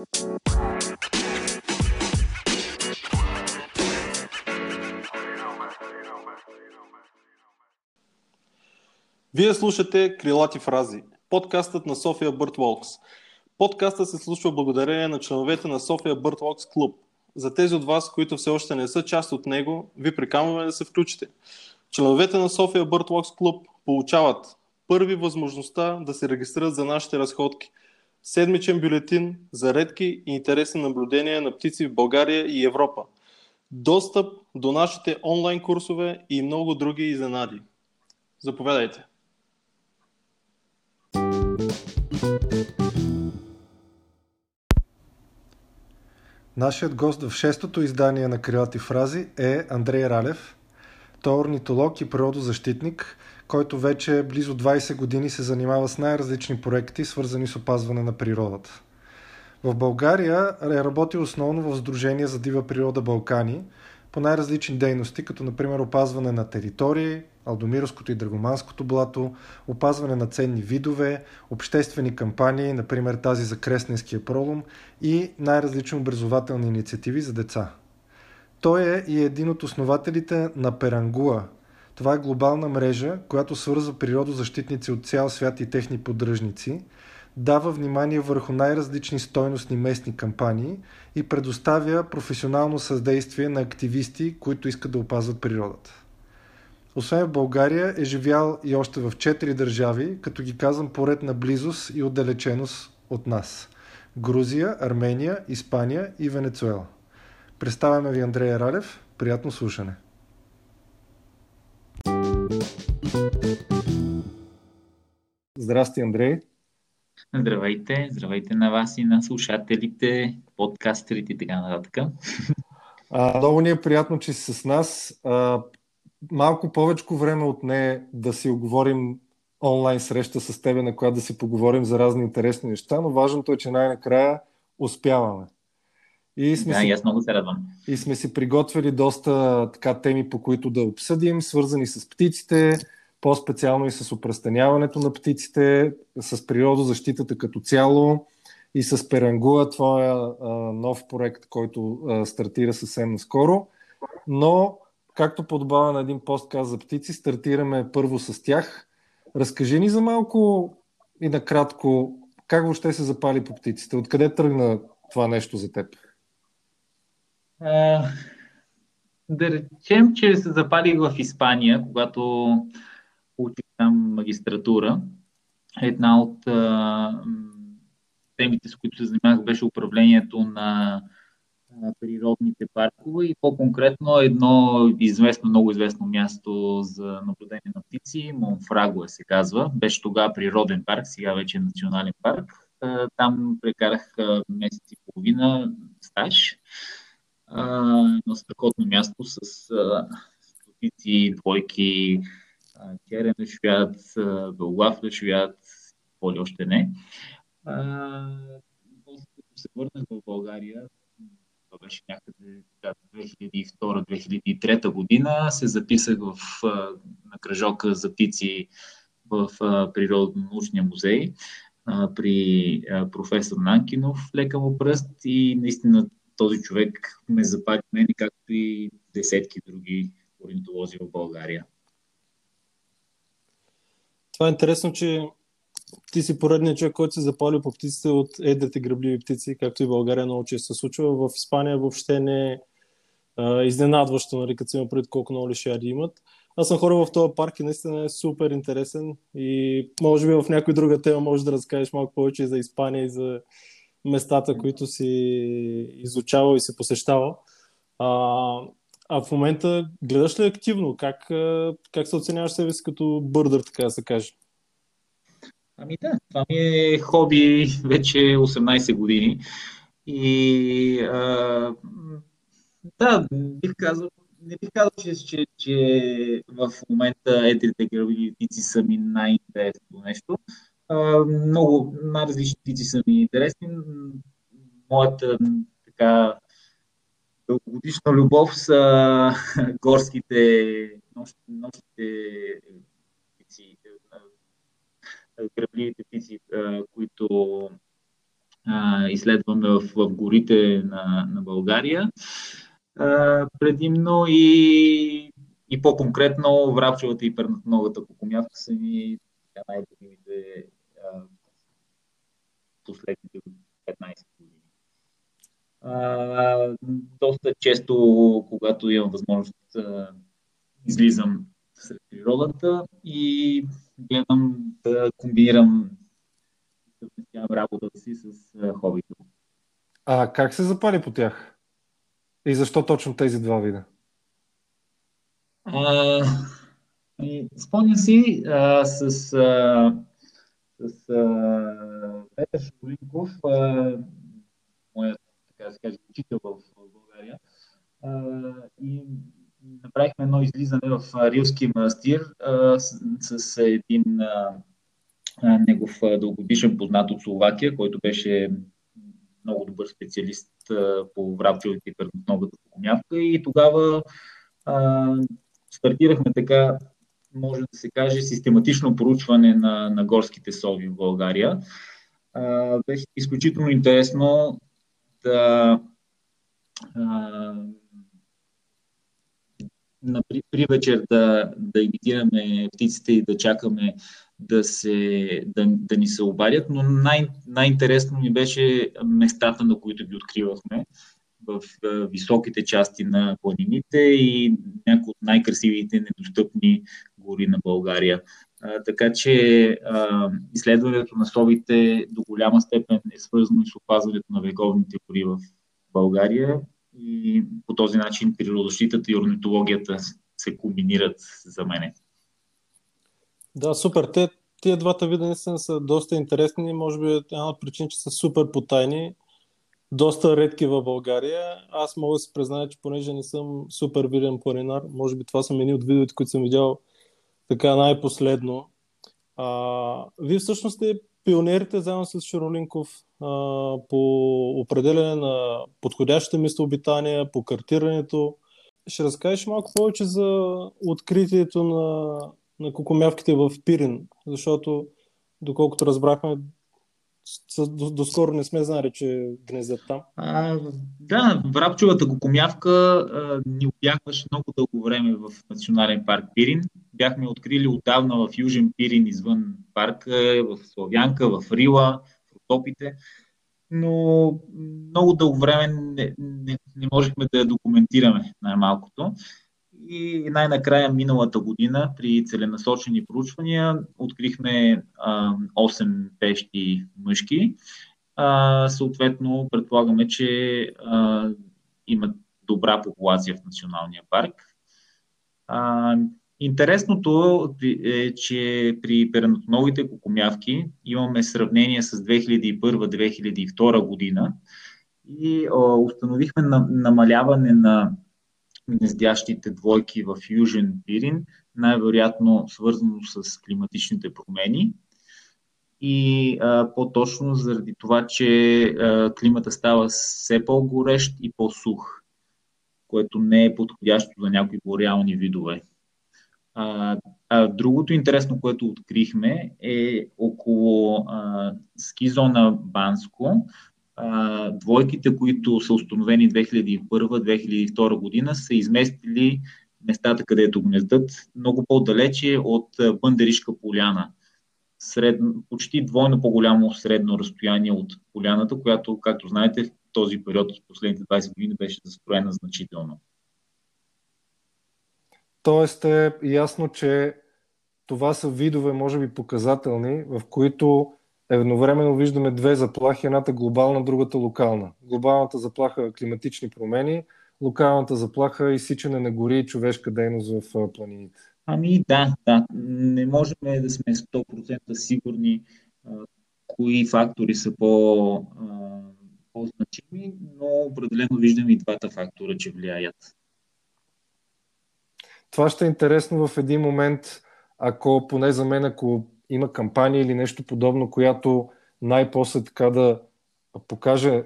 Вие слушате Крилати фрази, подкастът на София Бъртволкс. Подкастът се случва благодарение на членовете на София Бъртволкс клуб. За тези от вас, които все още не са част от него, ви приканваме да се включите. Членовете на София Бъртволкс клуб получават първи възможността да се регистрират за нашите разходки. Седмичен бюлетин за редки и интересни наблюдения на птици в България и Европа. Достъп до нашите онлайн курсове и много други изненади. Заповядайте! Нашият гост в шестото издание на Крилати фрази е Андрей Ралев. Той е орнитолог и природозащитник, който вече близо 20 години се занимава с най-различни проекти, свързани с опазване на природата. В България е работил основно в Сдружение за дива природа Балкани по най-различни дейности, като например опазване на територии, Алдомировското и Драгоманското блато, опазване на ценни видове, обществени кампании, например тази за Кресненския пролом и най-различни образователни инициативи за деца. Той е и един от основателите на Перангуа. Това е глобална мрежа, която свързва природозащитници от цял свят и техни поддръжници, дава внимание върху най-различни стойностни местни кампании и предоставя професионално съдействие на активисти, които искат да опазват природата. Освен в България е живял и още в четири държави, като ги казвам поред на близост и отдалеченост от нас. Грузия, Армения, Испания и Венецуела. Представяме ви Андрея Ралев. Приятно слушане! Здрасти, Андрей! Здравейте! Здравейте на вас и на слушателите, подкастерите и така нататък. А, много ни е приятно, че си с нас. А, малко повече време от не да си оговорим онлайн среща с тебе, на която да си поговорим за разни интересни неща, но важното е, че най-накрая успяваме. И сме да, си, аз много се радвам. И сме си приготвили доста така теми, по които да обсъдим, свързани с птиците, по-специално и с опръстеняването на птиците, с природозащитата като цяло и с Перангуа, твоя а, нов проект, който а, стартира съвсем наскоро. Но както подобава на един постказ за птици, стартираме първо с тях. Разкажи ни за малко и накратко как въобще се запали по птиците? Откъде тръгна това нещо за теб? А, да речем, че се запалих в Испания, когато получих там магистратура. Една от а, темите, с които се занимавах, беше управлението на природните паркове и по-конкретно едно известно, много известно място за наблюдение на птици, Монфрагуа се казва. Беше тогава природен парк, сега вече е национален парк. Там прекарах месец и половина стаж. Едно страхотно място с стотици, двойки, черен швят, белглав швят, какво ли още не. После се върнах в България, това беше някъде 2002-2003 година, се записах в, на кръжока за птици в Природно-научния музей при професор Нанкинов, лека му пръст и наистина този човек ме запали мен, както и десетки други орнитолози в България. Това е интересно, че ти си поредният човек, който се запали по птиците от едрите гръбливи птици, както и в България много често се случва. В Испания въобще не е изненадващо, нали, като има пред колко много лишари имат. Аз съм хора в този парк и наистина е супер интересен и може би в някоя друга тема може да разкажеш малко повече за Испания и за местата, които си изучавал и си посещавал. А, а в момента гледаш ли активно? Как, как се оценяваш себе си като бърдър, така да се каже? Ами да, това ми е хоби вече 18 години. И а, да, бих казал, не бих казал, че, че, че в момента едрите гръбови птици са ми най-интересното нещо. А, много най-различни птици са ми интересни. Моята така дългогодишна любов са горските нощните птици, гръбливите птици, които изследваме в, в горите на, на България. Предимно и, и по-конкретно врабчевата и пернатоновата кукумявка са ни най-любимите последните 15 години. А, доста често, когато имам възможност, а, излизам сред природата и гледам да комбинирам съвместявам работата си с хобито. А как се запали по тях? И защо точно тези два вида? А, спомням си а, с, а, с Петър Шолинков, моят така да се каже, учител в, в България, и направихме едно излизане в Рилски манастир с, с един негов дългогодишен познат от Словакия, който беше много добър специалист по врабчовите и пернотновата покомявка и тогава а, стартирахме така, може да се каже, систематично проучване на, на горските сови в България. А, беше изключително интересно да а, при, при вечер да, да имитираме птиците и да чакаме да, се, да, да ни се обадят, но най- най-интересно ми беше местата, на които ги откривахме в високите части на планините и някои от най-красивите недостъпни гори на България. Така че а, изследването на совите до голяма степен е свързано и с опазването на вековните гори в България и по този начин природозащитата и орнитологията се комбинират за мене. Да, супер. Те, тия двата вида наистина са доста интересни. Може би една от причини, че са супер потайни. Доста редки в България. Аз мога да се призная, че понеже не съм супер виден планинар, може би това са едни от видеото, които съм видял така най-последно. А, вие всъщност сте пионерите заедно с Широлинков а, по определене на подходящите местообитания, по картирането. Ще разкажеш малко повече за откритието на, на кукумявките в Пирин, защото, доколкото разбрахме, доскоро не сме знали, че гнездят там. А, да, врабчевата кукумявка а, ни обягваше много дълго време в Национален парк Пирин. Бяхме открили отдавна в Южен Пирин, извън парка, в Славянка, в Рила, в Ротопите. Но много дълго време не, не, не можехме да я документираме най-малкото. И най-накрая миналата година при целенасочени проучвания открихме а, 8 пещи мъжки. А, съответно, предполагаме, че а, имат добра популация в националния парк. А, интересното е, че при перенатоновите кокомявки имаме сравнение с 2001-2002 година и а, установихме на, намаляване на гнездящите двойки в Южен Пирин, най-вероятно свързано с климатичните промени. И а, по-точно заради това, че а, климата става все по-горещ и по-сух, което не е подходящо за някои бореални видове. А, а, другото интересно, което открихме е около а, ски зона Банско двойките, които са установени 2001-2002 година, са изместили местата, където гнездат, много по-далече от Бъндеришка поляна. Средно, почти двойно по-голямо средно разстояние от поляната, която, както знаете, в този период от последните 20 години беше застроена значително. Тоест е ясно, че това са видове, може би показателни, в които едновременно виждаме две заплахи, едната глобална, другата локална. Глобалната заплаха климатични промени, локалната заплаха изсичане на гори и човешка дейност в планините. Ами да, да. Не можем да сме 100% сигурни а, кои фактори са по, а, по-значими, но определено виждаме и двата фактора, че влияят. Това ще е интересно в един момент, ако поне за мен, ако има кампания или нещо подобно, която най-после така да покаже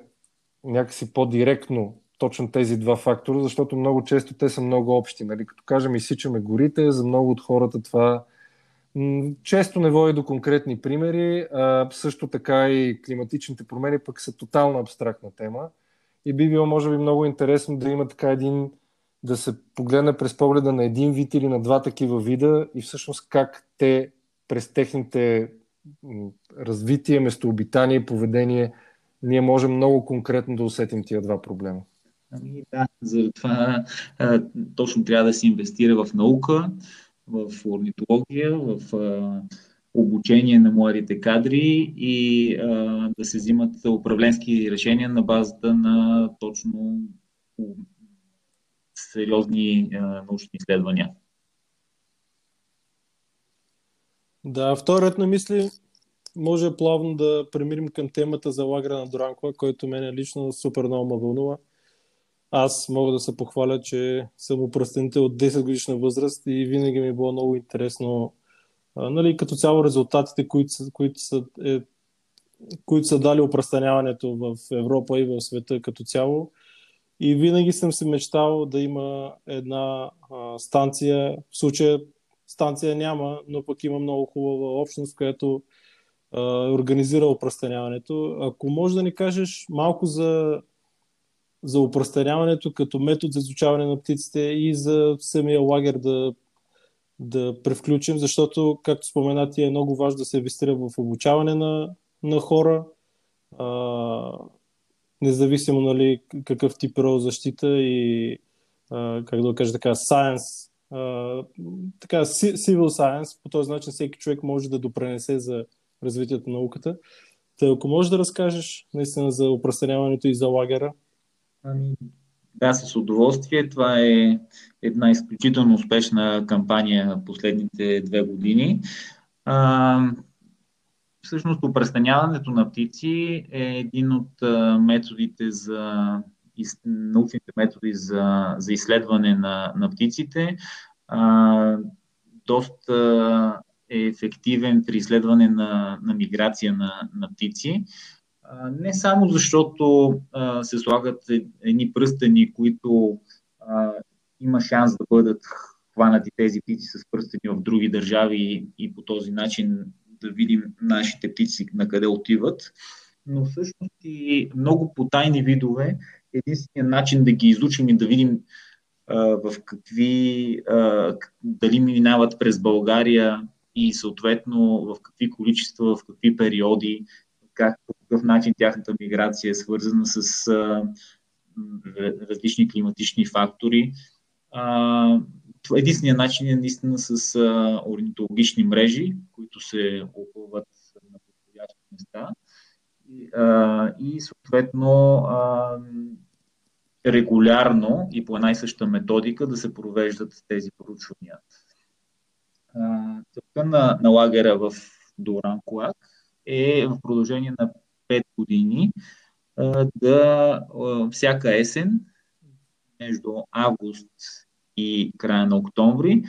някакси по-директно точно тези два фактора, защото много често те са много общи. Нали? Като кажем изсичаме горите, за много от хората това често не води до конкретни примери, а също така и климатичните промени пък са тотално абстрактна тема. И би било, може би, много интересно да има така един, да се погледне през погледа на един вид или на два такива вида и всъщност как те през техните развитие, местообитание, поведение, ние можем много конкретно да усетим тия два проблема. Ами да, за това а, точно трябва да се инвестира в наука, в орнитология, в а, обучение на младите кадри и а, да се взимат управленски решения на базата на точно сериозни а, научни изследвания. Да, вторият на мисли може плавно да премирим към темата за лагера на Доранкова, който мене лично супер много ме вълнува. Аз мога да се похваля, че съм упръстенител от 10 годишна възраст и винаги ми е било много интересно нали, като цяло резултатите, които са, които са, е, които са дали упръстаняването в Европа и в света като цяло. И винаги съм се мечтал да има една а, станция, в случая станция няма, но пък има много хубава общност, която а, организира упръстаняването. Ако може да ни кажеш малко за за упростеняването като метод за изучаване на птиците и за самия лагер да, да превключим, защото, както споменати, е много важно да се инвестира в обучаване на, на хора, а, независимо нали, какъв тип защита и а, как да кажа така, science, така, civil science, по този начин всеки човек може да допренесе за развитието на науката. Та, ако можеш да разкажеш наистина за упростеняването и за лагера, Ами, да, с удоволствие. Това е една изключително успешна кампания последните две години. А, всъщност, опрестаняването на птици е един от методите за научните методи за, за изследване на, на птиците. А, доста е ефективен при изследване на, на миграция на, на птици. Не само защото а, се слагат е, едни пръстени, които а, има шанс да бъдат хванати тези птици с пръстени в други държави и по този начин да видим нашите птици на къде отиват, но всъщност и много потайни видове, единственият начин да ги изучим и да видим а, в какви, а, дали минават през България и съответно в какви количества, в какви периоди, как, по какъв начин тяхната миграция е свързана с а, различни климатични фактори. А, единственият начин е наистина с а, орнитологични мрежи, които се опълват на подходящи места и, а, и съответно а, регулярно и по една и съща методика да се провеждат тези проучвания. Целта на, на лагера в Доран Куак е в продължение на 5 години да всяка есен, между август и края на октомври,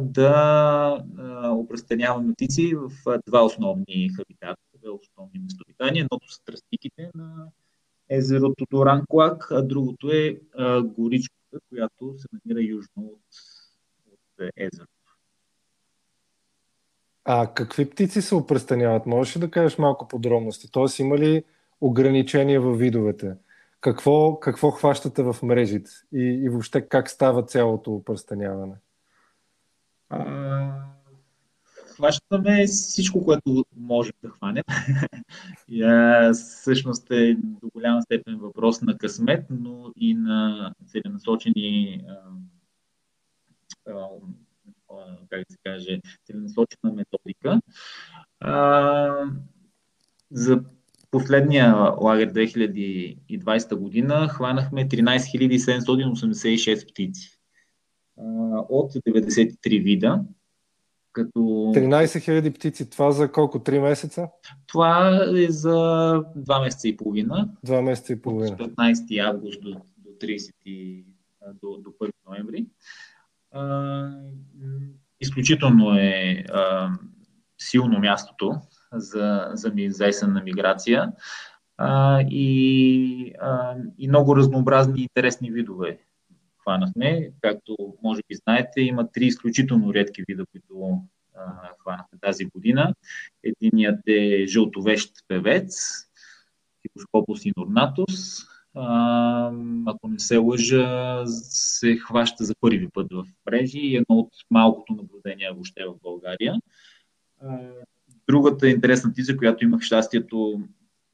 да опрестаняваме птици в два основни хабитата, две основни местообитания. Едното са тръстиките на езерото Доран Клак, а другото е горичката, която се намира южно от, от езерото. А какви птици се опрестаняват? Можеш ли да кажеш малко подробности? Тоест има ли ограничения във видовете? Какво, какво хващате в мрежите? И, и въобще как става цялото опрестаняване? Хващаме всичко, което можем да хванем. и, а, всъщност е до голяма степен въпрос на късмет, но и на целенасочени а, а, как се каже, целенасочена методика. А, за последния лагер 2020 година хванахме 13 786 птици а, от 93 вида. Като... 13 000 птици, това за колко? 3 месеца? Това е за 2 месеца и половина. 2 месеца и половина. От 15 август до, до 30 до, до 1 ноември изключително е а, силно мястото за, за, за есенна миграция а, и, а, и много разнообразни и интересни видове хванахме. Както може би знаете, има три изключително редки вида, които хванахме тази година. Единият е жълтовещ певец, Хипоскопус инорнатус. Ако не се лъжа, се хваща за първи път в мрежи и едно от малкото наблюдения въобще в България. Другата интересна птица, която имах щастието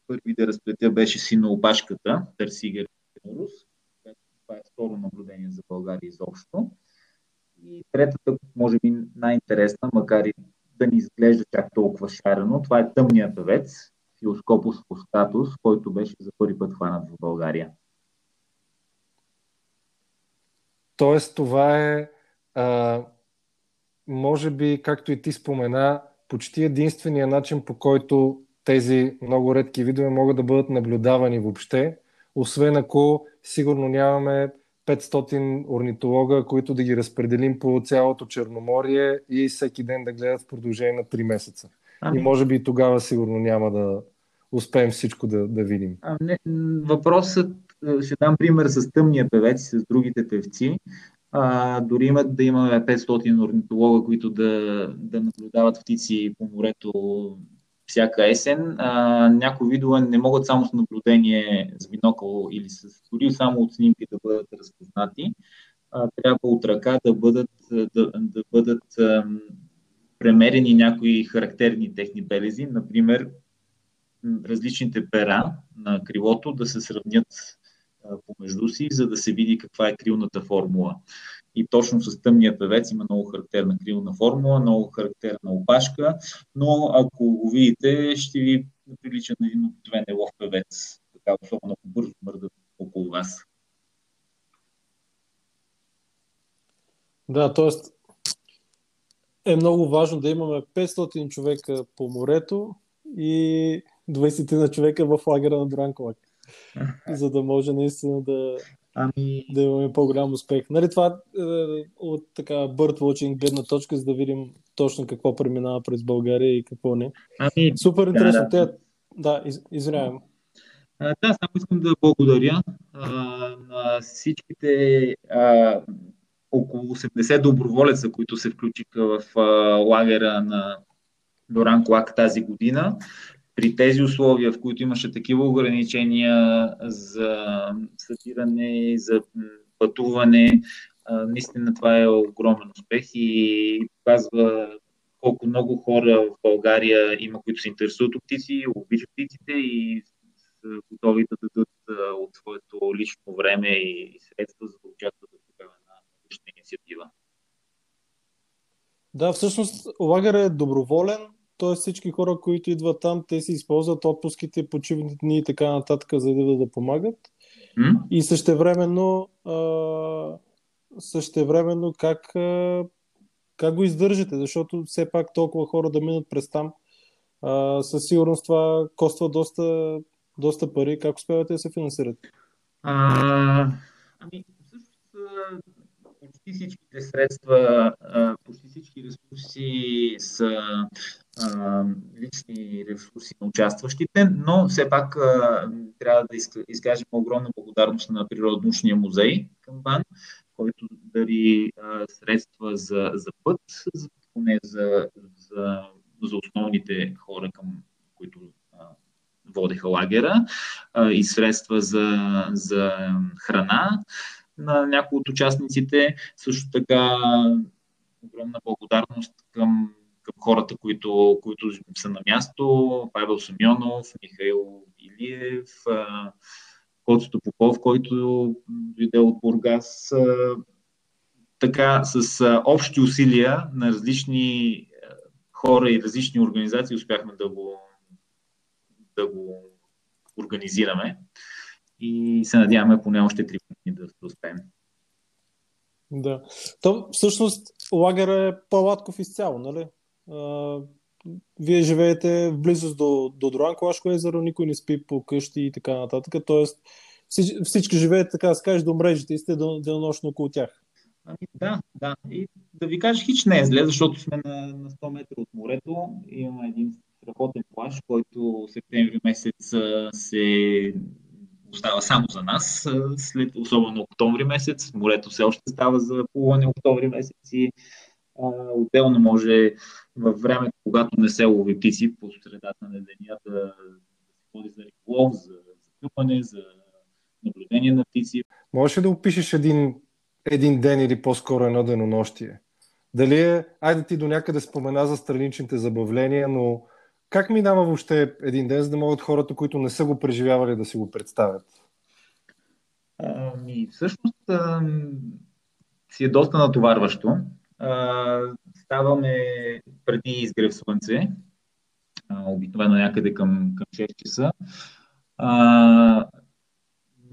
първи да разплетя, беше синоопашката, Търсигер Рус. Това е второ наблюдение за България изобщо. И третата, може би най-интересна, макар и да ни изглежда чак толкова шарено, това е тъмният певец, Филоскопус фускатус, който беше за първи път хванат в България. Тоест, това е, а, може би, както и ти спомена, почти единствения начин, по който тези много редки видове могат да бъдат наблюдавани въобще, освен ако сигурно нямаме 500 орнитолога, които да ги разпределим по цялото Черноморие и всеки ден да гледат в продължение на 3 месеца. Ами... И може би тогава сигурно няма да успеем всичко да, да видим. А, не, въпросът, ще дам пример с тъмния певец и с другите певци. А, дори имат да имаме 500 орнитолога, които да, да наблюдават птици по морето всяка есен. А, някои видове не могат само с наблюдение с бинокъл или с дори само от снимки да бъдат разпознати. А, трябва от ръка да бъдат, да, да бъдат ам, премерени някои характерни техни белези, например различните пера на крилото да се сравнят помежду си, за да се види каква е крилната формула. И точно с тъмния певец има много характерна крилна формула, много характерна опашка, но ако го видите, ще ви прилича на един обикновен лов певец, така особено ако бързо мърдат около вас. Да, т.е. е много важно да имаме 500 човека по морето и 20 на човека в лагера на Дранковак за да може наистина да, ами... да имаме по-голям успех. Нали, това е, от така birdwatching гледна точка, за да видим точно какво преминава през България и какво не. Ами... Супер интересно. Да, да. Те... да из, извинявам. да, само искам да благодаря а, на всичките а, около 80 доброволеца, които се включиха в а, лагера на Доран Клак тази година при тези условия, в които имаше такива ограничения за събиране, за пътуване, наистина това е огромен успех и показва колко много хора в България има, които се интересуват от птици, обичат птиците и са готови да дадат от своето лично време и средства, за да участват в такава една научна инициатива. Да, всъщност лагер е доброволен, т.е. всички хора, които идват там, те си използват отпуските, почивните дни и така нататък, за да, да помагат. Mm? И същевременно, а, същевременно как, а, как го издържате, защото все пак толкова хора да минат през там, а, със сигурност това коства доста, доста пари. Как успявате да се финансирате? А, ами, почти всичките средства, почти всички ресурси са лични ресурси на участващите, но все пак трябва да изкажем огромна благодарност на Природонаучния музей към БАН, който дари средства за, за път, поне за, за, за основните хора, към които водеха лагера, и средства за, за храна на някои от участниците. Също така огромна благодарност към, към хората, които, които са на място. Павел Самионов, Михаил Илиев, Коцето Попов, който дойде от Бургас. Така, с общи усилия на различни хора и различни организации успяхме да го, да го организираме и се надяваме поне още три години да успеем. Да. То, всъщност лагера е Палатков изцяло, нали? А, вие живеете в близост до, до Дуранковашко езеро, никой не спи по къщи и така нататък. Тоест всички, всички живеете, така да скажеш, до мрежите и сте денонощно около тях. Ами, да, да. И да ви кажа, хич не е зле, защото сме на, на 100 метра от морето. Имаме един страхотен плаж, който септември месец се остава само за нас, след особено октомври месец. Морето все още става за плуване октомври месец и Отделно може във времето, когато не се лови птици по средата на деня, да, се ходи за риболов, за закъпане, за наблюдение на птици. Можеш ли да опишеш един, един ден или по-скоро едно денонощие? Дали е, айде ти до някъде спомена за страничните забавления, но как минава въобще един ден, за да могат хората, които не са го преживявали, да си го представят? Ами, всъщност а, си е доста натоварващо. А, ставаме преди изгрев слънце, а, обикновено някъде към, към 6 часа. А,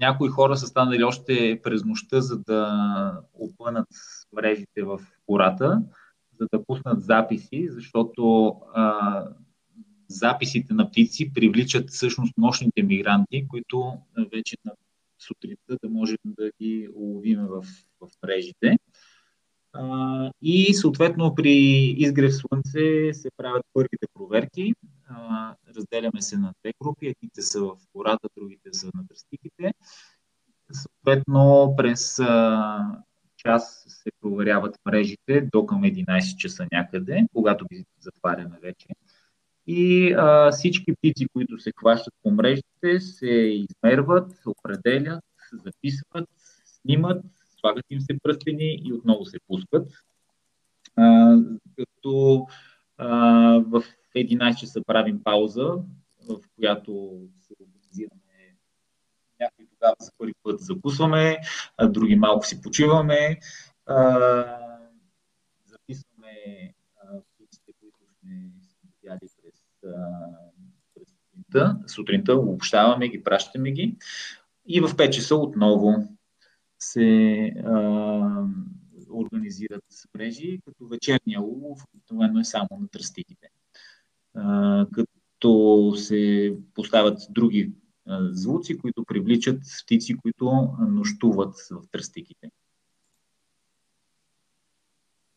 някои хора са станали още през нощта, за да опънат мрежите в гората, за да пуснат записи, защото а, записите на птици привличат всъщност нощните мигранти, които вече на сутринта да можем да ги уловиме в, в мрежите. А, и съответно при изгрев слънце се правят първите проверки. А, разделяме се на две групи. Едните са в гората, другите са на тръстиките. Съответно през а, час се проверяват мрежите до към 11 часа някъде, когато ги затваряме вече. И а, всички птици, които се хващат по мрежите, се измерват, определят, записват, снимат, слагат им се пръстени и отново се пускат. А, като а, в 11 часа правим пауза, в която се организираме. Някои тогава за първи път закусваме, а други малко си почиваме. А, записваме птиците, които сме видяли през, сутринта. Сутринта обобщаваме ги, пращаме ги. И в 5 часа отново се а, организират мрежи, като вечерния улов обикновено е само на тръстиките. А, като се поставят други а, звуци, които привличат птици, които нощуват в тръстиките.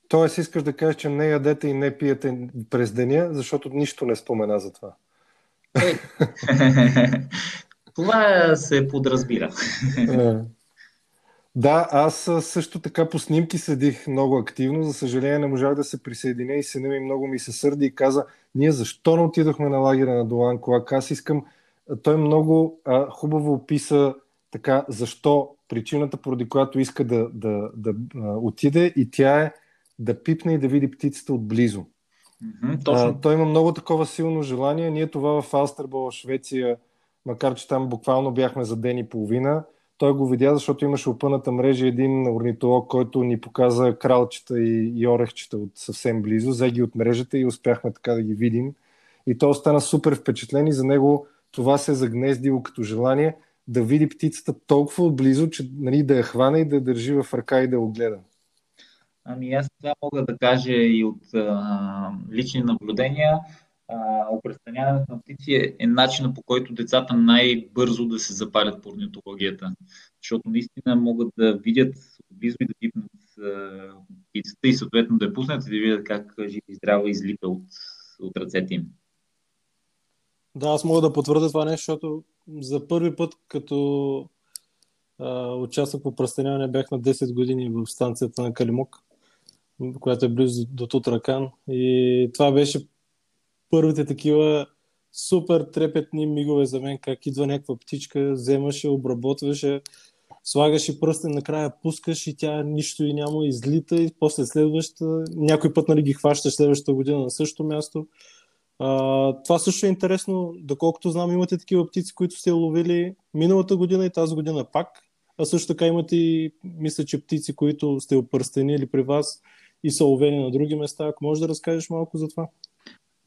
Тоест искаш да кажеш, че не ядете и не пиете през деня, защото нищо не спомена за това. Е, това се подразбира. Е. Да, аз също така по снимки следих много активно. За съжаление не можах да се присъединя и сина ми много ми се сърди и каза, ние защо не отидохме на лагера на Долан Колак? Аз искам... Той много а, хубаво описа така защо, причината поради която иска да, да, да а, отиде и тя е да пипне и да види птицата отблизо. Mm-hmm, точно. А, той има много такова силно желание. Ние това в Астербол, Швеция, макар че там буквално бяхме за ден и половина, той го видя, защото имаше опъната мрежа един орнитолог, който ни показа кралчета и, и орехчета от съвсем близо, взе ги от мрежата и успяхме така да ги видим. И то остана супер впечатлен и за него това се е загнездило като желание да види птицата толкова отблизо, че нали, да я хване и да я държи в ръка и да я гледа. Ами аз това мога да кажа и от а, лични наблюдения опрестаняването на птици е, е начинът по който децата най-бързо да се запалят по орнитологията. Защото наистина могат да видят близо и да пипнат птицата и съответно да я пуснат и да видят как живи и здраво излипа от, от ръцете им. Да, аз мога да потвърда това нещо, защото за първи път, като а, участвах по пръстеняване, бях на 10 години в станцията на Калимок, която е близо до Тутракан. И това беше първите такива супер трепетни мигове за мен, как идва някаква птичка, вземаше, обработваше, слагаше пръстен, накрая пускаш и тя нищо и няма, излита и после следващата, някой път нали, ги хващаш следващата година на същото място. А, това също е интересно, доколкото знам, имате такива птици, които сте ловили миналата година и тази година пак. А също така имате и, мисля, че птици, които сте опръстенили при вас и са ловени на други места. Ако можеш да разкажеш малко за това?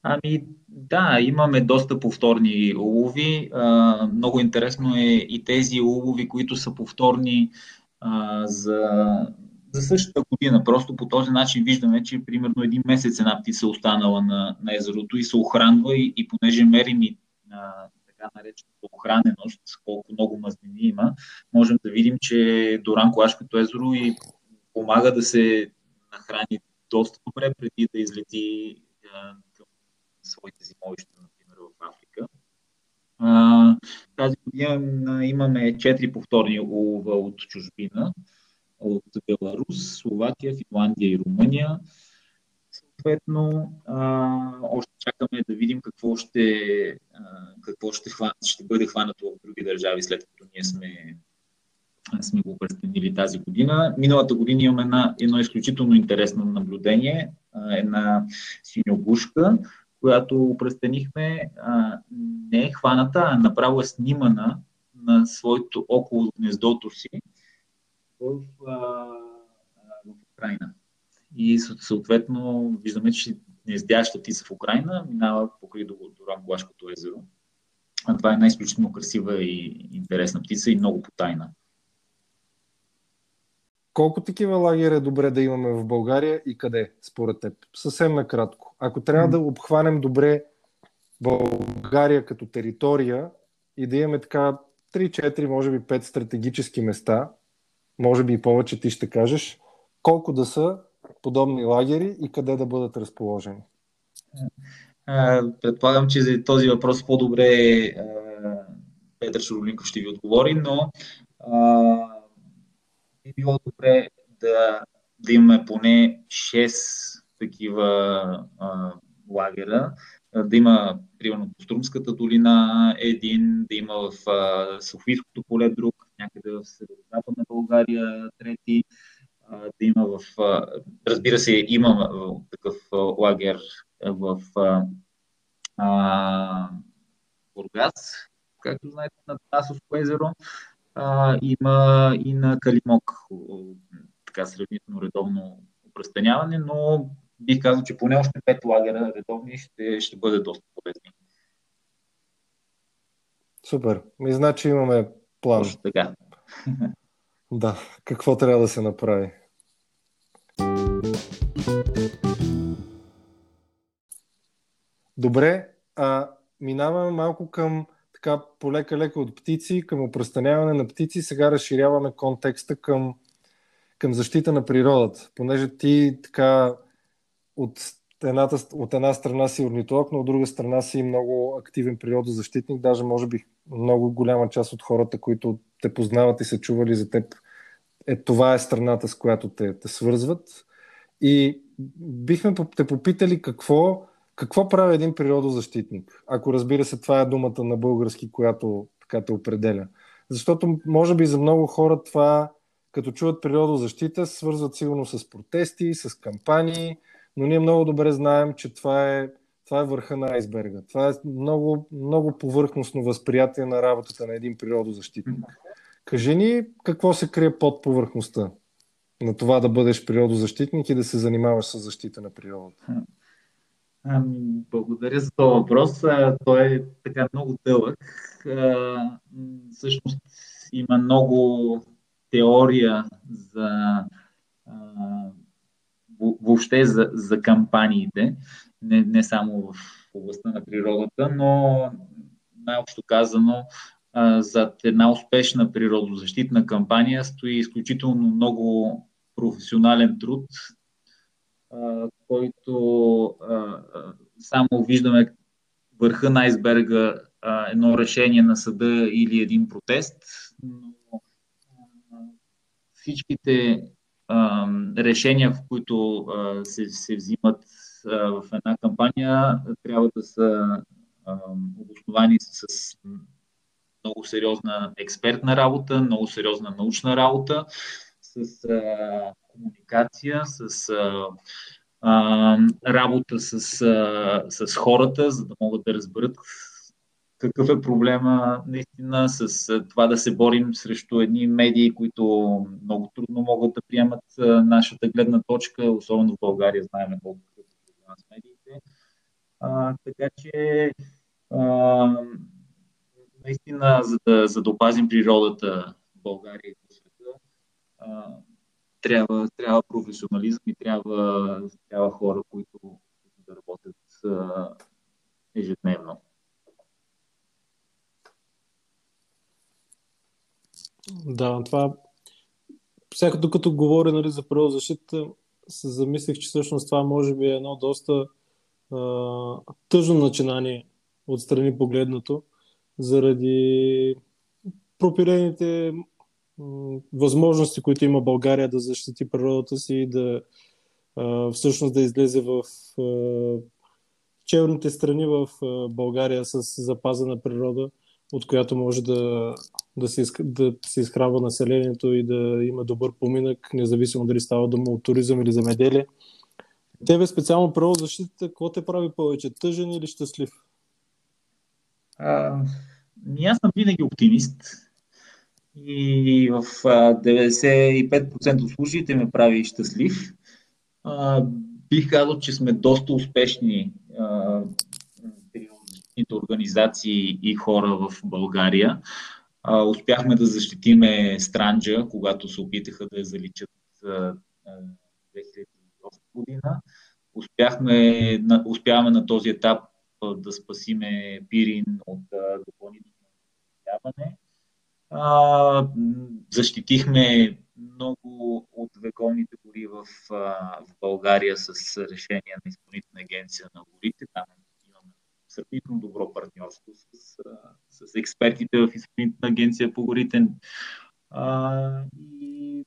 Ами да, имаме доста повторни улови. А, много интересно е и тези улови, които са повторни а, за, за същата година. Просто по този начин виждаме, че примерно един месец една птица е останала на, на езерото и се охранва и, и понеже мерим и а, така наречената охраненост, колко много мазнини има, можем да видим, че Доран Колашкото езеро и помага да се нахрани доста добре преди да излети своите зимовища, например, в Африка. А, тази година имаме 4 повторни улова от чужбина, от Беларус, Словакия, Финландия и Румъния. съответно още чакаме да видим какво ще, какво ще, хван, ще бъде хванато в други държави, след като ние сме, сме го престанили тази година. Миналата година имаме една, едно изключително интересно наблюдение, една синьогушка, която престанихме, не е хваната, а направо е снимана на своето около гнездото си в, в Украина. И съответно виждаме, че гнездяща птица в Украина минава покрай до, до Рамглашкото езеро. А това е една изключително красива и интересна птица и много потайна. Колко такива лагера е добре да имаме в България и къде, според теб? Съвсем накратко. Ако трябва да обхванем добре България като територия и да имаме така 3-4, може би 5 стратегически места, може би и повече ти ще кажеш, колко да са подобни лагери и къде да бъдат разположени? Предполагам, че за този въпрос по-добре Петър Шуролинков ще ви отговори, но би било добре да, да имаме поне 6 такива а, лагера, да има, примерно, по Струмската долина един, да има в а, Софийското поле друг, някъде в Северо-Западна България трети, да има в... Разбира се, има такъв лагер в а, Бургас, както знаете, на Тасовско езеро. А, има и на Калимок така сравнително редовно опрестаняване, но бих казал, че поне още пет лагера редовни ще, ще бъде доста полезни. Супер. Ми значи имаме план. Точно така. Да, какво трябва да се направи? Добре, а минаваме малко към така полека-лека от птици, към опрестаняване на птици. Сега разширяваме контекста към, към защита на природата. Понеже ти така от едната, от една страна си орнитолог, но от друга страна си много активен природозащитник. Даже може би много голяма част от хората, които те познават и са чували за теб, е, това е страната, с която те, те свързват. И бихме те попитали какво, какво прави един природозащитник. Ако разбира се, това е думата на български, която така те определя. Защото може би за много хора това, като чуват природозащита, свързват сигурно с протести, с кампании, но ние много добре знаем, че това е, това е върха на айсберга. Това е много, много повърхностно възприятие на работата на един природозащитник. Кажи ни какво се крие под повърхността на това да бъдеш природозащитник и да се занимаваш с защита на природата. Благодаря за този въпрос. Той е така много дълъг. Всъщност има много теория за въобще за, за кампаниите, не, не само в областта на природата, но най-общо казано зад една успешна природозащитна кампания стои изключително много професионален труд, който само виждаме върха на айсберга едно решение на съда или един протест, но всичките решения, в които се, се взимат в една кампания, трябва да са обосновани с много сериозна експертна работа, много сериозна научна работа, с а, комуникация, с а, работа с, а, с хората, за да могат да разберат какъв е проблема наистина с това да се борим срещу едни медии, които много трудно могат да приемат нашата гледна точка, особено в България знаем колко е проблема с медиите. А, така че а, наистина, за да, за да опазим природата в България и по света, трябва, трябва професионализъм и трябва, трябва хора, които, да работят а, ежедневно. Да, това всяка докато говоря нали, за природозащита, се замислих, че всъщност това може би е едно доста а, тъжно начинание отстрани погледнато, заради пропилените възможности, които има България да защити природата си и да всъщност да излезе в челните страни в България с запазена природа, от която може да, да, се, да се изхранва населението и да има добър поминък, независимо дали става дума от туризъм или замеделие. Тебе специално защитата, какво те прави повече? Тъжен или щастлив? А, аз съм винаги оптимист и в 95% от случаите ме прави щастлив. Бих казал, че сме доста успешни приоритетните организации и хора в България. Успяхме да защитиме Странджа, когато се опитаха да я заличат 2008 година. Успяхме, успяваме на този етап да спасиме Пирин от допълнително наводняване. Защитихме много от вековните гори в, в България с решение на изпълнителна агенция на горите. Там имаме сравнително добро партньорство с, с експертите в изпълнителна агенция по горите. А, и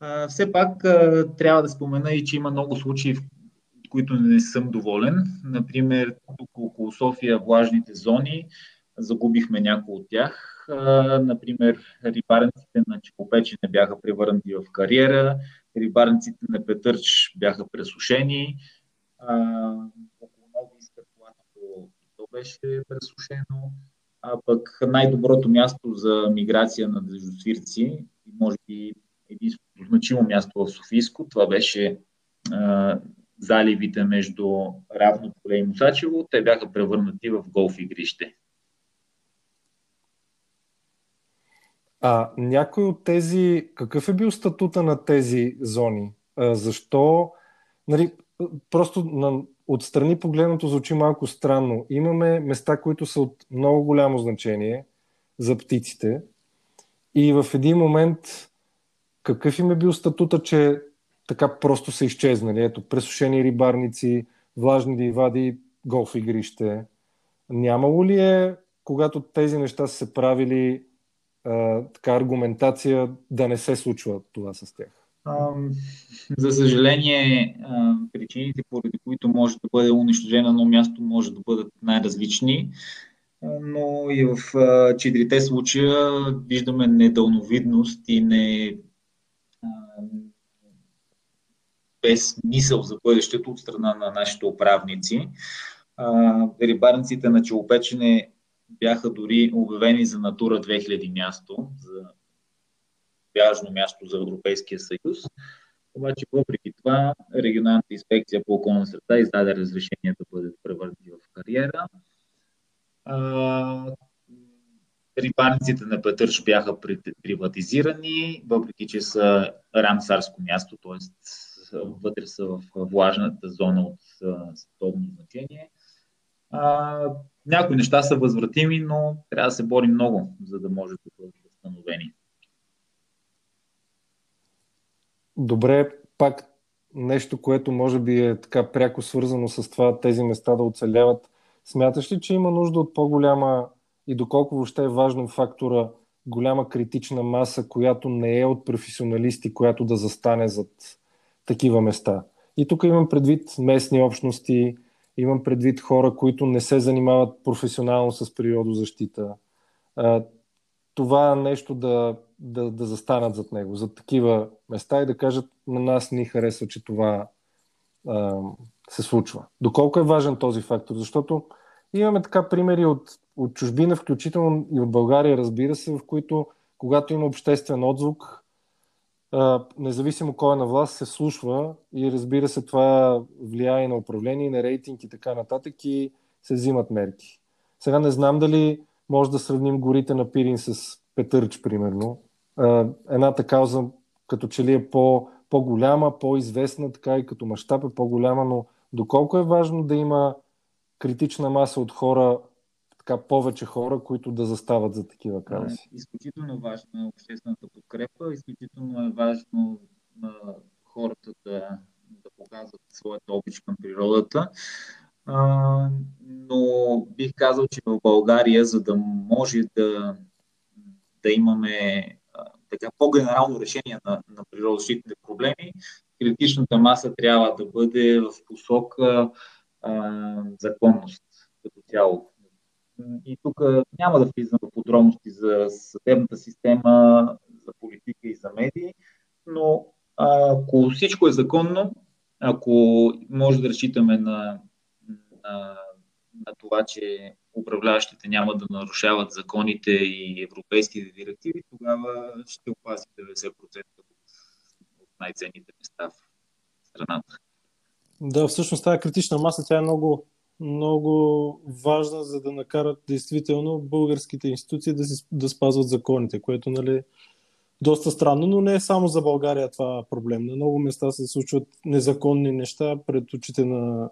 а, все пак а, трябва да спомена и, че има много случаи, в които не съм доволен. Например, тук около София влажните зони, загубихме някои от тях. Например, рибарниците на Чепопече не бяха превърнати в кариера, рибарниците на Петърч бяха пресушени, около Нови изкърплането то беше пресушено, а пък най-доброто място за миграция на дежосвирци и може би единственото значимо място в Софийско, това беше заливите между Равно поле и Мусачево, те бяха превърнати в голф игрище. А някой от тези, какъв е бил статута на тези зони? А, защо? Нали, просто на, отстрани погледнато звучи малко странно. Имаме места, които са от много голямо значение за птиците и в един момент какъв им е бил статута, че така просто са изчезнали? Ето, пресушени рибарници, влажни ливади, голф игрище. Нямало ли е, когато тези неща са се правили, а, така аргументация да не се случва това с тях? За съжаление, причините, поради които може да бъде унищожено едно място, може да бъдат най-различни. Но и в четирите случая виждаме недълновидност и не, без мисъл за бъдещето от страна на нашите управници. Рибарниците на Челопечене бяха дори обявени за Натура 2000 място, за важно място за Европейския съюз. Обаче, въпреки това, регионалната инспекция по околна среда издаде разрешение да бъдат превърнати в кариера. Рибарниците на Петърш бяха приватизирани, въпреки че са рамсарско място, т.е. вътре са в влажната зона от световно значение. А, някои неща са възвратими, но трябва да се бори много, за да може да бъдат възстановени. Добре, пак нещо, което може би е така пряко свързано с това тези места да оцеляват. Смяташ ли, че има нужда от по-голяма и доколко въобще е важно фактора голяма критична маса, която не е от професионалисти, която да застане зад такива места? И тук имам предвид местни общности, Имам предвид хора, които не се занимават професионално с природозащита. Това нещо да, да, да застанат зад него, за такива места и да кажат на нас ни харесва, че това а, се случва. Доколко е важен този фактор? Защото имаме така примери от, от чужбина, включително и от България, разбира се, в които когато има обществен отзвук, независимо кой е на власт, се слушва и разбира се, това влияе на управление, на рейтинг и така нататък и се взимат мерки. Сега не знам дали може да сравним горите на Пирин с Петърч, примерно. Едната кауза като че ли е по, по-голяма, по-известна, така и като мащаб е по-голяма, но доколко е важно да има критична маса от хора, така повече хора, които да застават за такива каузи. Изключително важно е обществената подкрепа, изключително е важно на хората да, да показват своята обич към природата. А, но бих казал, че в България, за да може да, да имаме така по-генерално решение на, на природозащитните проблеми, критичната маса трябва да бъде в посока а, законност като цяло. И тук няма да влизам в подробности за съдебната система, за политика и за медии, но ако всичко е законно, ако може да разчитаме на, на, на това, че управляващите няма да нарушават законите и европейските директиви, тогава ще опази 90% от най-ценните места в страната. Да, всъщност тази критична маса, тя е много, много важна, за да накарат действително българските институции да, си, да спазват законите, което нали, доста странно, но не е само за България това проблем. На много места се случват незаконни неща пред очите на,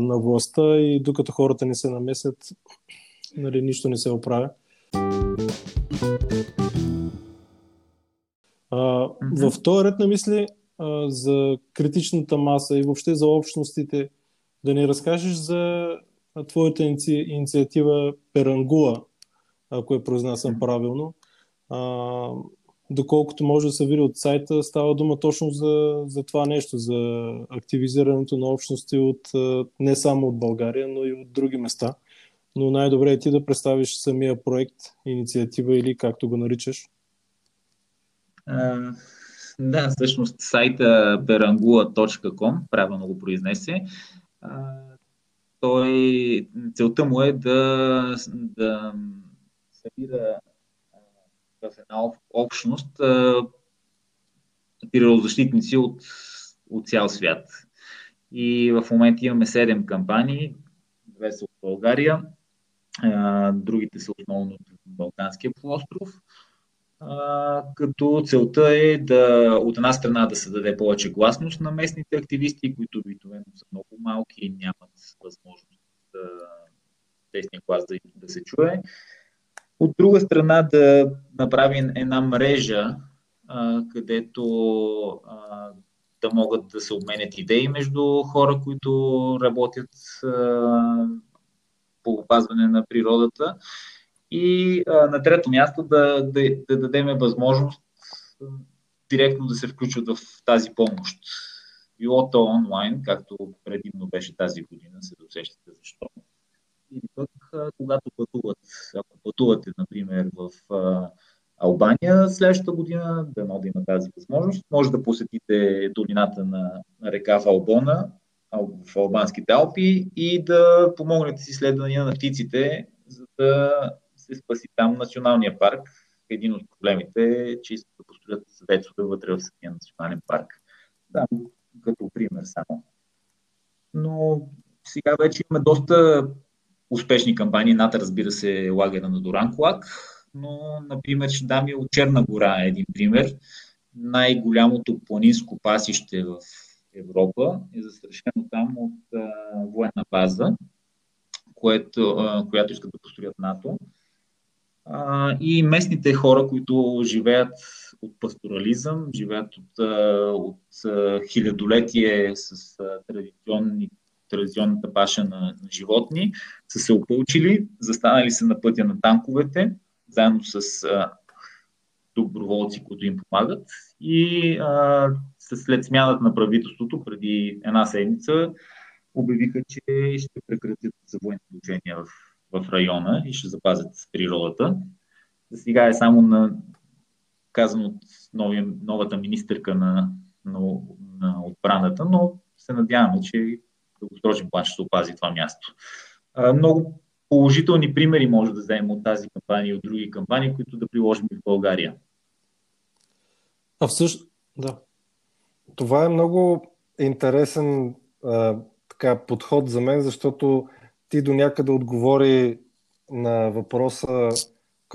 на властта и докато хората не се намесят, нали, нищо не се оправя. А, в този ред на мисли а, за критичната маса и въобще за общностите, да ни разкажеш за твоята иници... инициатива Перангула, ако я произнасям правилно. А, доколкото може да се види от сайта, става дума точно за, за това нещо, за активизирането на общности от, не само от България, но и от други места. Но най-добре е ти да представиш самия проект, инициатива или както го наричаш. А, да, всъщност сайта berangula.com, правилно го произнесе. Той, целта му е да, да събира в една общност природозащитници от, от цял свят. И в момента имаме 7 кампании, две са от България, другите са основно от Балканския полуостров. Като целта е да от една страна да се даде повече гласност на местните активисти, които обикновено са много малки и нямат възможност да техния глас да, да се чуе. От друга страна да направим една мрежа, а, където а, да могат да се обменят идеи между хора, които работят а, по опазване на природата. И на трето място да, да, да дадем възможност директно да се включват в тази помощ. Било то онлайн, както предимно беше тази година, се досещате защо или пък когато пътуват. Ако пътувате, например, в Албания следващата година, дано да има тази възможност, може да посетите долината на, река Валбона в Албанските Алпи и да помогнете с изследвания на птиците, за да се спаси там националния парк. Един от проблемите е, че искат да построят вецове вътре в самия национален парк. Да, като пример само. Но сега вече има доста успешни кампании. Над, разбира се, лагера на Дуранкулак, но, например, ще дам и от Черна гора един пример. Най-голямото планинско пасище в Европа е застрашено там от а, военна база, което, а, която искат да построят НАТО. И местните хора, които живеят от пасторализъм, живеят от, от, от хилядолетие с традиционни традиционната паша на, на животни, са се опълчили, застанали се на пътя на танковете, заедно с а, доброволци, които им помагат. И а, след смяната на правителството, преди една седмица, обявиха, че ще прекратят военни учения в, в района и ще запазят природата. За сега е само на, казано от нови, новата министърка на, на, на отбраната, но се надяваме, че дългосрочен план ще опази това място. Много положителни примери може да вземем от тази кампания и от други кампании, които да приложим в България. А всъщност, да. Това е много интересен а, така, подход за мен, защото ти до някъде отговори на въпроса,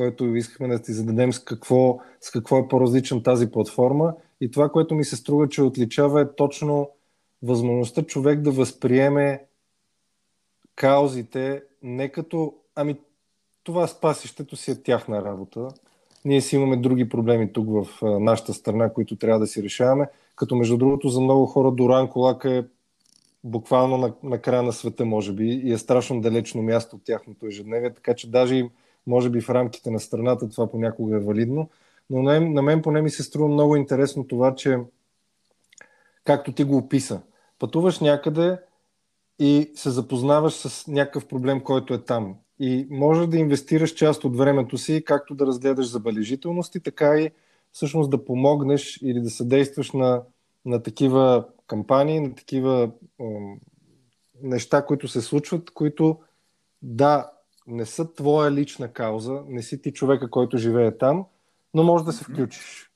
който искахме да ти зададем с какво, с какво е по-различна тази платформа. И това, което ми се струва, че отличава е точно възможността човек да възприеме каузите не като ами това спасището си е тяхна работа. Ние си имаме други проблеми тук в нашата страна, които трябва да си решаваме. Като между другото за много хора Доран Колака е буквално на, на края на света, може би, и е страшно далечно място от тяхното ежедневие, така че даже и може би в рамките на страната това понякога е валидно. Но на, на мен поне ми се струва много интересно това, че както ти го описа. Пътуваш някъде и се запознаваш с някакъв проблем, който е там. И можеш да инвестираш част от времето си, както да разгледаш забележителности, така и всъщност да помогнеш или да съдействаш на, на такива кампании, на такива е, неща, които се случват, които да, не са твоя лична кауза, не си ти човека, който живее там, но може да се включиш.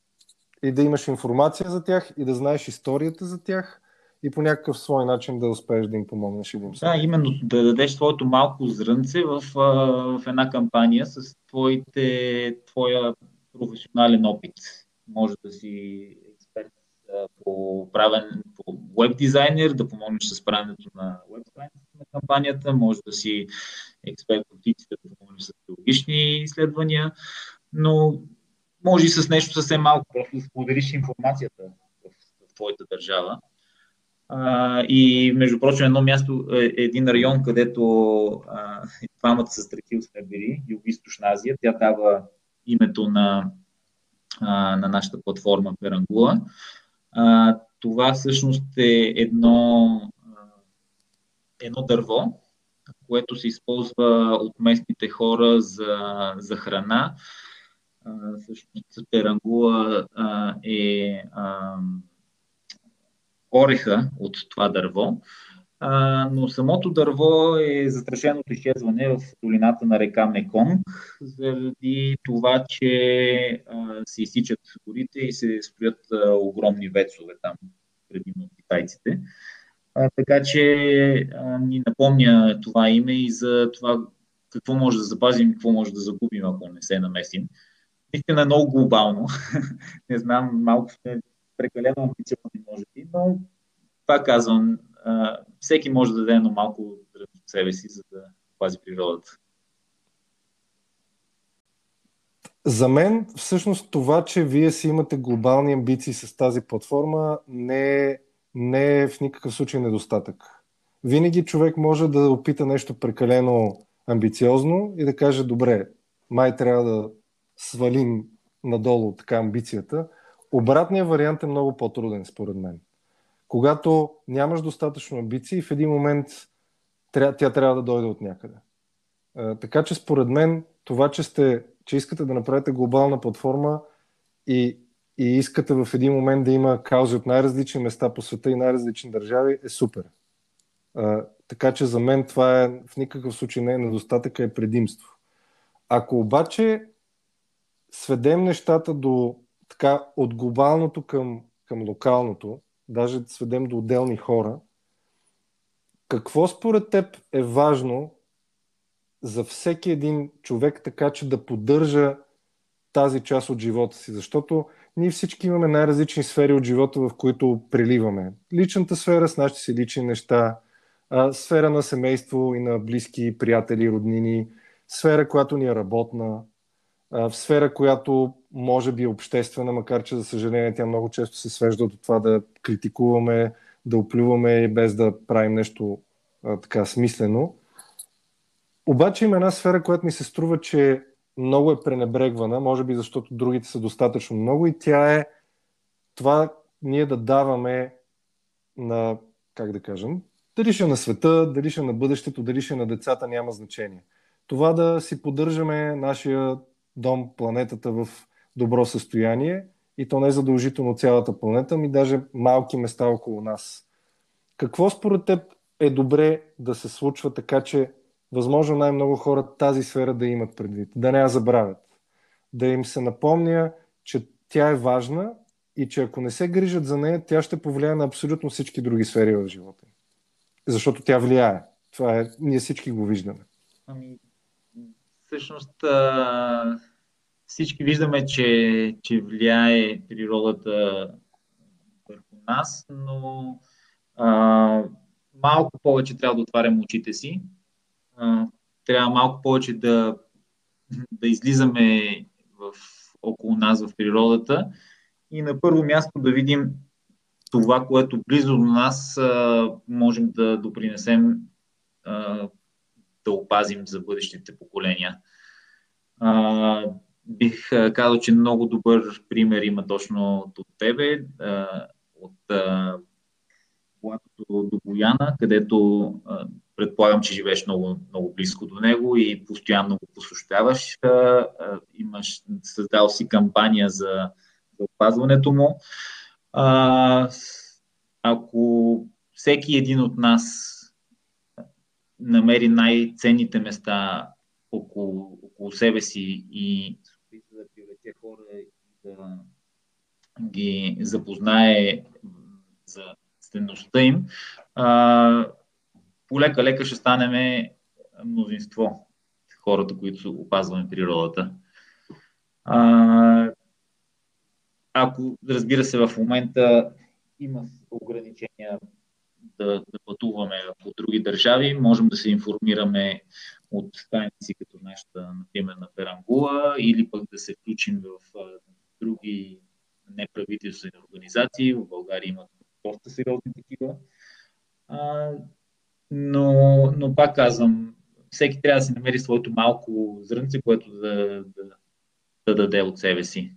И да имаш информация за тях и да знаеш историята за тях и по някакъв свой начин да успееш да им помогнеш и да им Да, именно да дадеш своето малко зрънце в, в една кампания с твоите, твоя професионален опит. Може да си по правен, по веб дизайнер, да помогнеш с правенето на веб на кампанията, може да си експерт по птиците, да помогнеш с биологични изследвания, но може и с нещо съвсем малко, просто да споделиш информацията в, в твоята държава. А, и между прочим, едно място, е, един район, където двамата с Тракил сме били, Юго-Источна Азия, тя дава името на, а, на нашата платформа Перангула. А, това всъщност е едно, едно дърво, което се използва от местните хора за, за храна. А, всъщност Перангула а, е а, ореха от това дърво, а, но самото дърво е застрашено от изчезване в долината на река Меконг, заради това, че а, се изсичат горите и се строят а, огромни вецове там, предимно от китайците. А, така че а, ни напомня това име и за това какво може да запазим и какво може да загубим, ако не се намесим. Наистина е много глобално. не знам, малко сме прекалено амбициозни, може би, но пак казвам, всеки може да даде едно малко от себе си, за да пази природата. За мен, всъщност, това, че вие си имате глобални амбиции с тази платформа, не е, не е в никакъв случай недостатък. Винаги човек може да опита нещо прекалено амбициозно и да каже, добре, май трябва да свалим надолу така амбицията. Обратният вариант е много по-труден, според мен когато нямаш достатъчно амбиции, в един момент тя, тя трябва да дойде от някъде. А, така че според мен това, че, сте, че искате да направите глобална платформа и, и искате в един момент да има каузи от най-различни места по света и най-различни държави, е супер. А, така че за мен това е в никакъв случай не е недостатък, е предимство. Ако обаче сведем нещата до така от глобалното към, към локалното, даже да сведем до отделни хора, какво според теб е важно за всеки един човек, така че да поддържа тази част от живота си? Защото ние всички имаме най-различни сфери от живота, в които преливаме. Личната сфера с нашите си лични неща, сфера на семейство и на близки приятели, роднини, сфера, която ни е работна, в сфера, която може би е обществена, макар че за съжаление тя много често се свежда до това да критикуваме, да оплюваме без да правим нещо а, така смислено. Обаче има една сфера, която ми се струва, че много е пренебрегвана, може би защото другите са достатъчно много и тя е това ние да даваме на, как да кажем, дали ще е на света, дали ще е на бъдещето, дали ще е на децата, няма значение. Това да си поддържаме нашия дом, планетата в добро състояние и то не е задължително цялата планета, ми даже малки места около нас. Какво според теб е добре да се случва така, че възможно най-много хора тази сфера да имат предвид, да не я забравят, да им се напомня, че тя е важна и че ако не се грижат за нея, тя ще повлияе на абсолютно всички други сфери в живота. Защото тя влияе. Това е, ние всички го виждаме. Ами, всъщност всички виждаме, че, че влияе природата върху нас, но а, малко повече трябва да отваряме очите си. А, трябва малко повече да, да излизаме в, около нас в природата и на първо място да видим това, което близо до нас а, можем да допринесем а, да опазим за бъдещите поколения. А, бих казал, че много добър пример има точно от тебе, от платото до Бояна, където предполагам, че живееш много, много близко до него и постоянно го посещаваш. Имаш, създал си кампания за, за опазването му. Ако всеки един от нас намери най-ценните места около, около себе си и да привлече хора и да ги запознае за ценността им, полека-лека ще станем мнозинство хората, които опазваме природата. А, ако, разбира се, в момента има ограничения да, да пътуваме по други държави, можем да се информираме от страници като нашата, например, на Перангула, или пък да се включим в а, други неправителствени организации. В България имат доста сериозни такива. А, но, но пак казвам, всеки трябва да си намери своето малко зрънце, което да, да, да даде от себе си.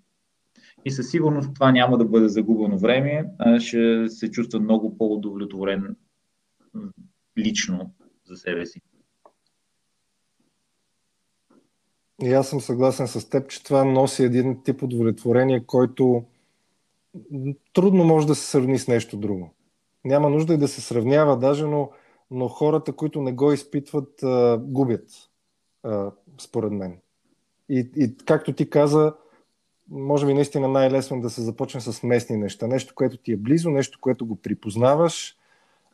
И със сигурност това няма да бъде загубено време, ще се чувства много по-удовлетворен лично за себе си. И аз съм съгласен с теб, че това носи един тип удовлетворение, който трудно може да се сравни с нещо друго. Няма нужда и да се сравнява даже, но, но хората, които не го изпитват, губят, според мен. И, и както ти каза, може би наистина най-лесно да се започне с местни неща. Нещо, което ти е близо, нещо, което го припознаваш.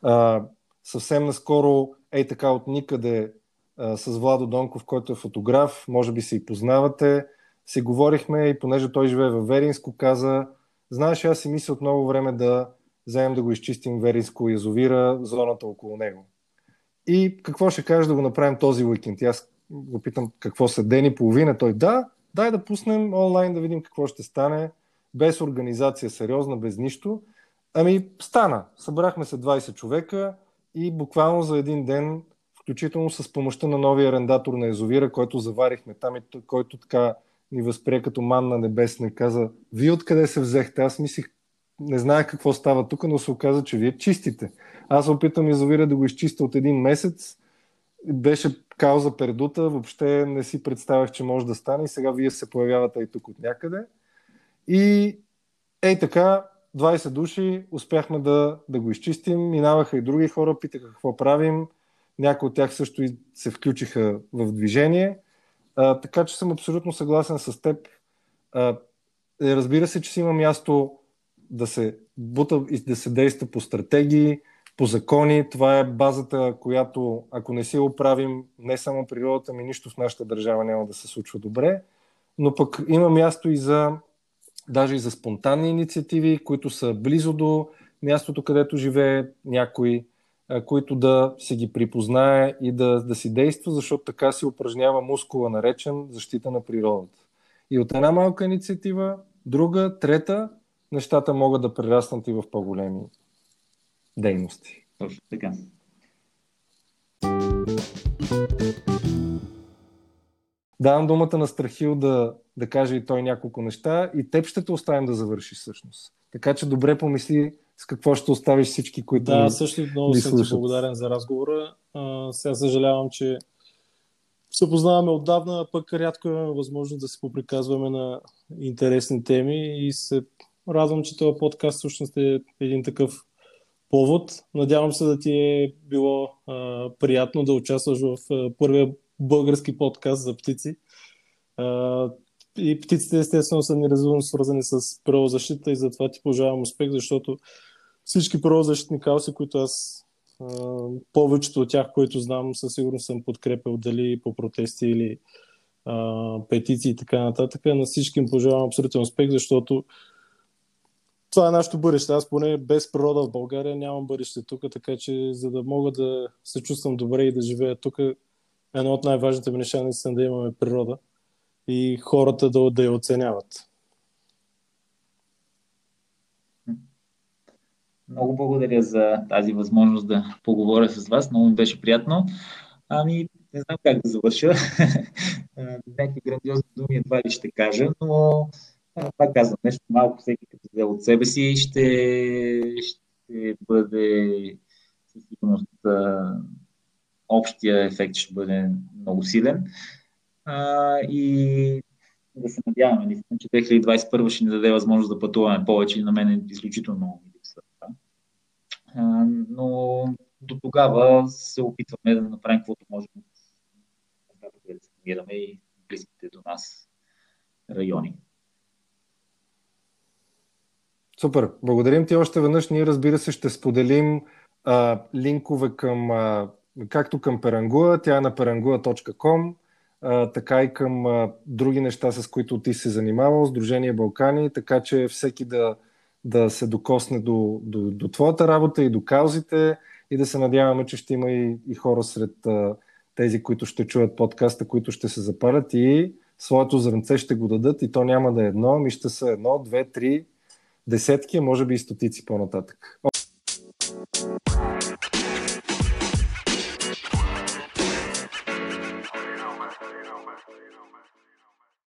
А, съвсем наскоро, ей така от никъде, а, с Владо Донков, който е фотограф, може би се и познавате, си говорихме и понеже той живее в Веринско, каза, знаеш, аз си мисля от много време да вземем да го изчистим Веринско язовира, зоната около него. И какво ще кажеш да го направим този уикенд? Аз го питам какво са ден и половина. Той да, дай да пуснем онлайн да видим какво ще стане, без организация сериозна, без нищо. Ами стана. Събрахме се 20 човека и буквално за един ден, включително с помощта на новия арендатор на езовира, който заварихме там и който така ни възприе като манна небесна и каза, вие откъде се взехте? Аз мислих, не знаех какво става тук, но се оказа, че вие чистите. Аз опитам язовира да го изчиста от един месец. Беше кауза пердута, въобще не си представях, че може да стане и сега вие се появявате и тук от някъде. И ей така, 20 души успяхме да, да го изчистим. Минаваха и други хора, питаха какво правим. Някои от тях също и се включиха в движение. А, така че съм абсолютно съгласен с теб. А, е, разбира се, че си има място да се бута и да се действа по стратегии, по закони. Това е базата, която, ако не си оправим не само природата ми, нищо в нашата държава няма да се случва добре. Но пък има място и за даже и за спонтанни инициативи, които са близо до мястото, където живее някой, които да се ги припознае и да, да си действа, защото така се упражнява мускула, наречен защита на природата. И от една малка инициатива, друга, трета, нещата могат да прераснат и в по-големи дейности. Точно така. Давам думата на Страхил да, да каже и той няколко неща и теб ще те оставим да завършиш всъщност. Така че добре помисли с какво ще оставиш всички, които Да, също много съм ти благодарен за разговора. А, сега съжалявам, че се познаваме отдавна, пък рядко имаме възможност да се поприказваме на интересни теми и се радвам, че този подкаст всъщност е един такъв повод. Надявам се да ти е било а, приятно да участваш в а, първия български подкаст за птици. А, и птиците естествено са неразумно свързани с правозащита и затова ти пожелавам успех, защото всички правозащитни кауси, които аз а, повечето от тях, които знам, със сигурност съм подкрепил дали по протести или а, петиции и така нататък. На всички им пожелавам абсолютен успех, защото това е нашето бъдеще. Аз поне без природа в България нямам бъдеще тук, така че за да мога да се чувствам добре и да живея тук, едно от най-важните ми неща наистина да имаме природа и хората да, да я оценяват. Много благодаря за тази възможност да поговоря с вас. Много ми беше приятно. Ами, не знам как да завърша. Някакви грандиозни думи едва ли ще кажа, но пак казвам, нещо малко всеки като взе от себе си ще, ще бъде със сигурност общия ефект ще бъде много силен. А, и да се надяваме, наистина, че 2021 ще ни даде възможност да пътуваме повече и на мен е изключително много ми липсва това. Но до тогава се опитваме да направим каквото можем да се намираме и близките до нас райони. Супер. Благодарим ти още веднъж. Ние, разбира се, ще споделим а, линкове към, а, както към Перангуа, тя е на perangua.com, а, така и към а, други неща, с които ти се занимавал, Сдружение Балкани, така че всеки да, да се докосне до, до, до твоята работа и до каузите и да се надяваме, че ще има и, и хора сред а, тези, които ще чуят подкаста, които ще се запалят и своето зрънце ще го дадат и то няма да е едно, ми ще са едно, две, три, десетки, а може би и стотици по-нататък.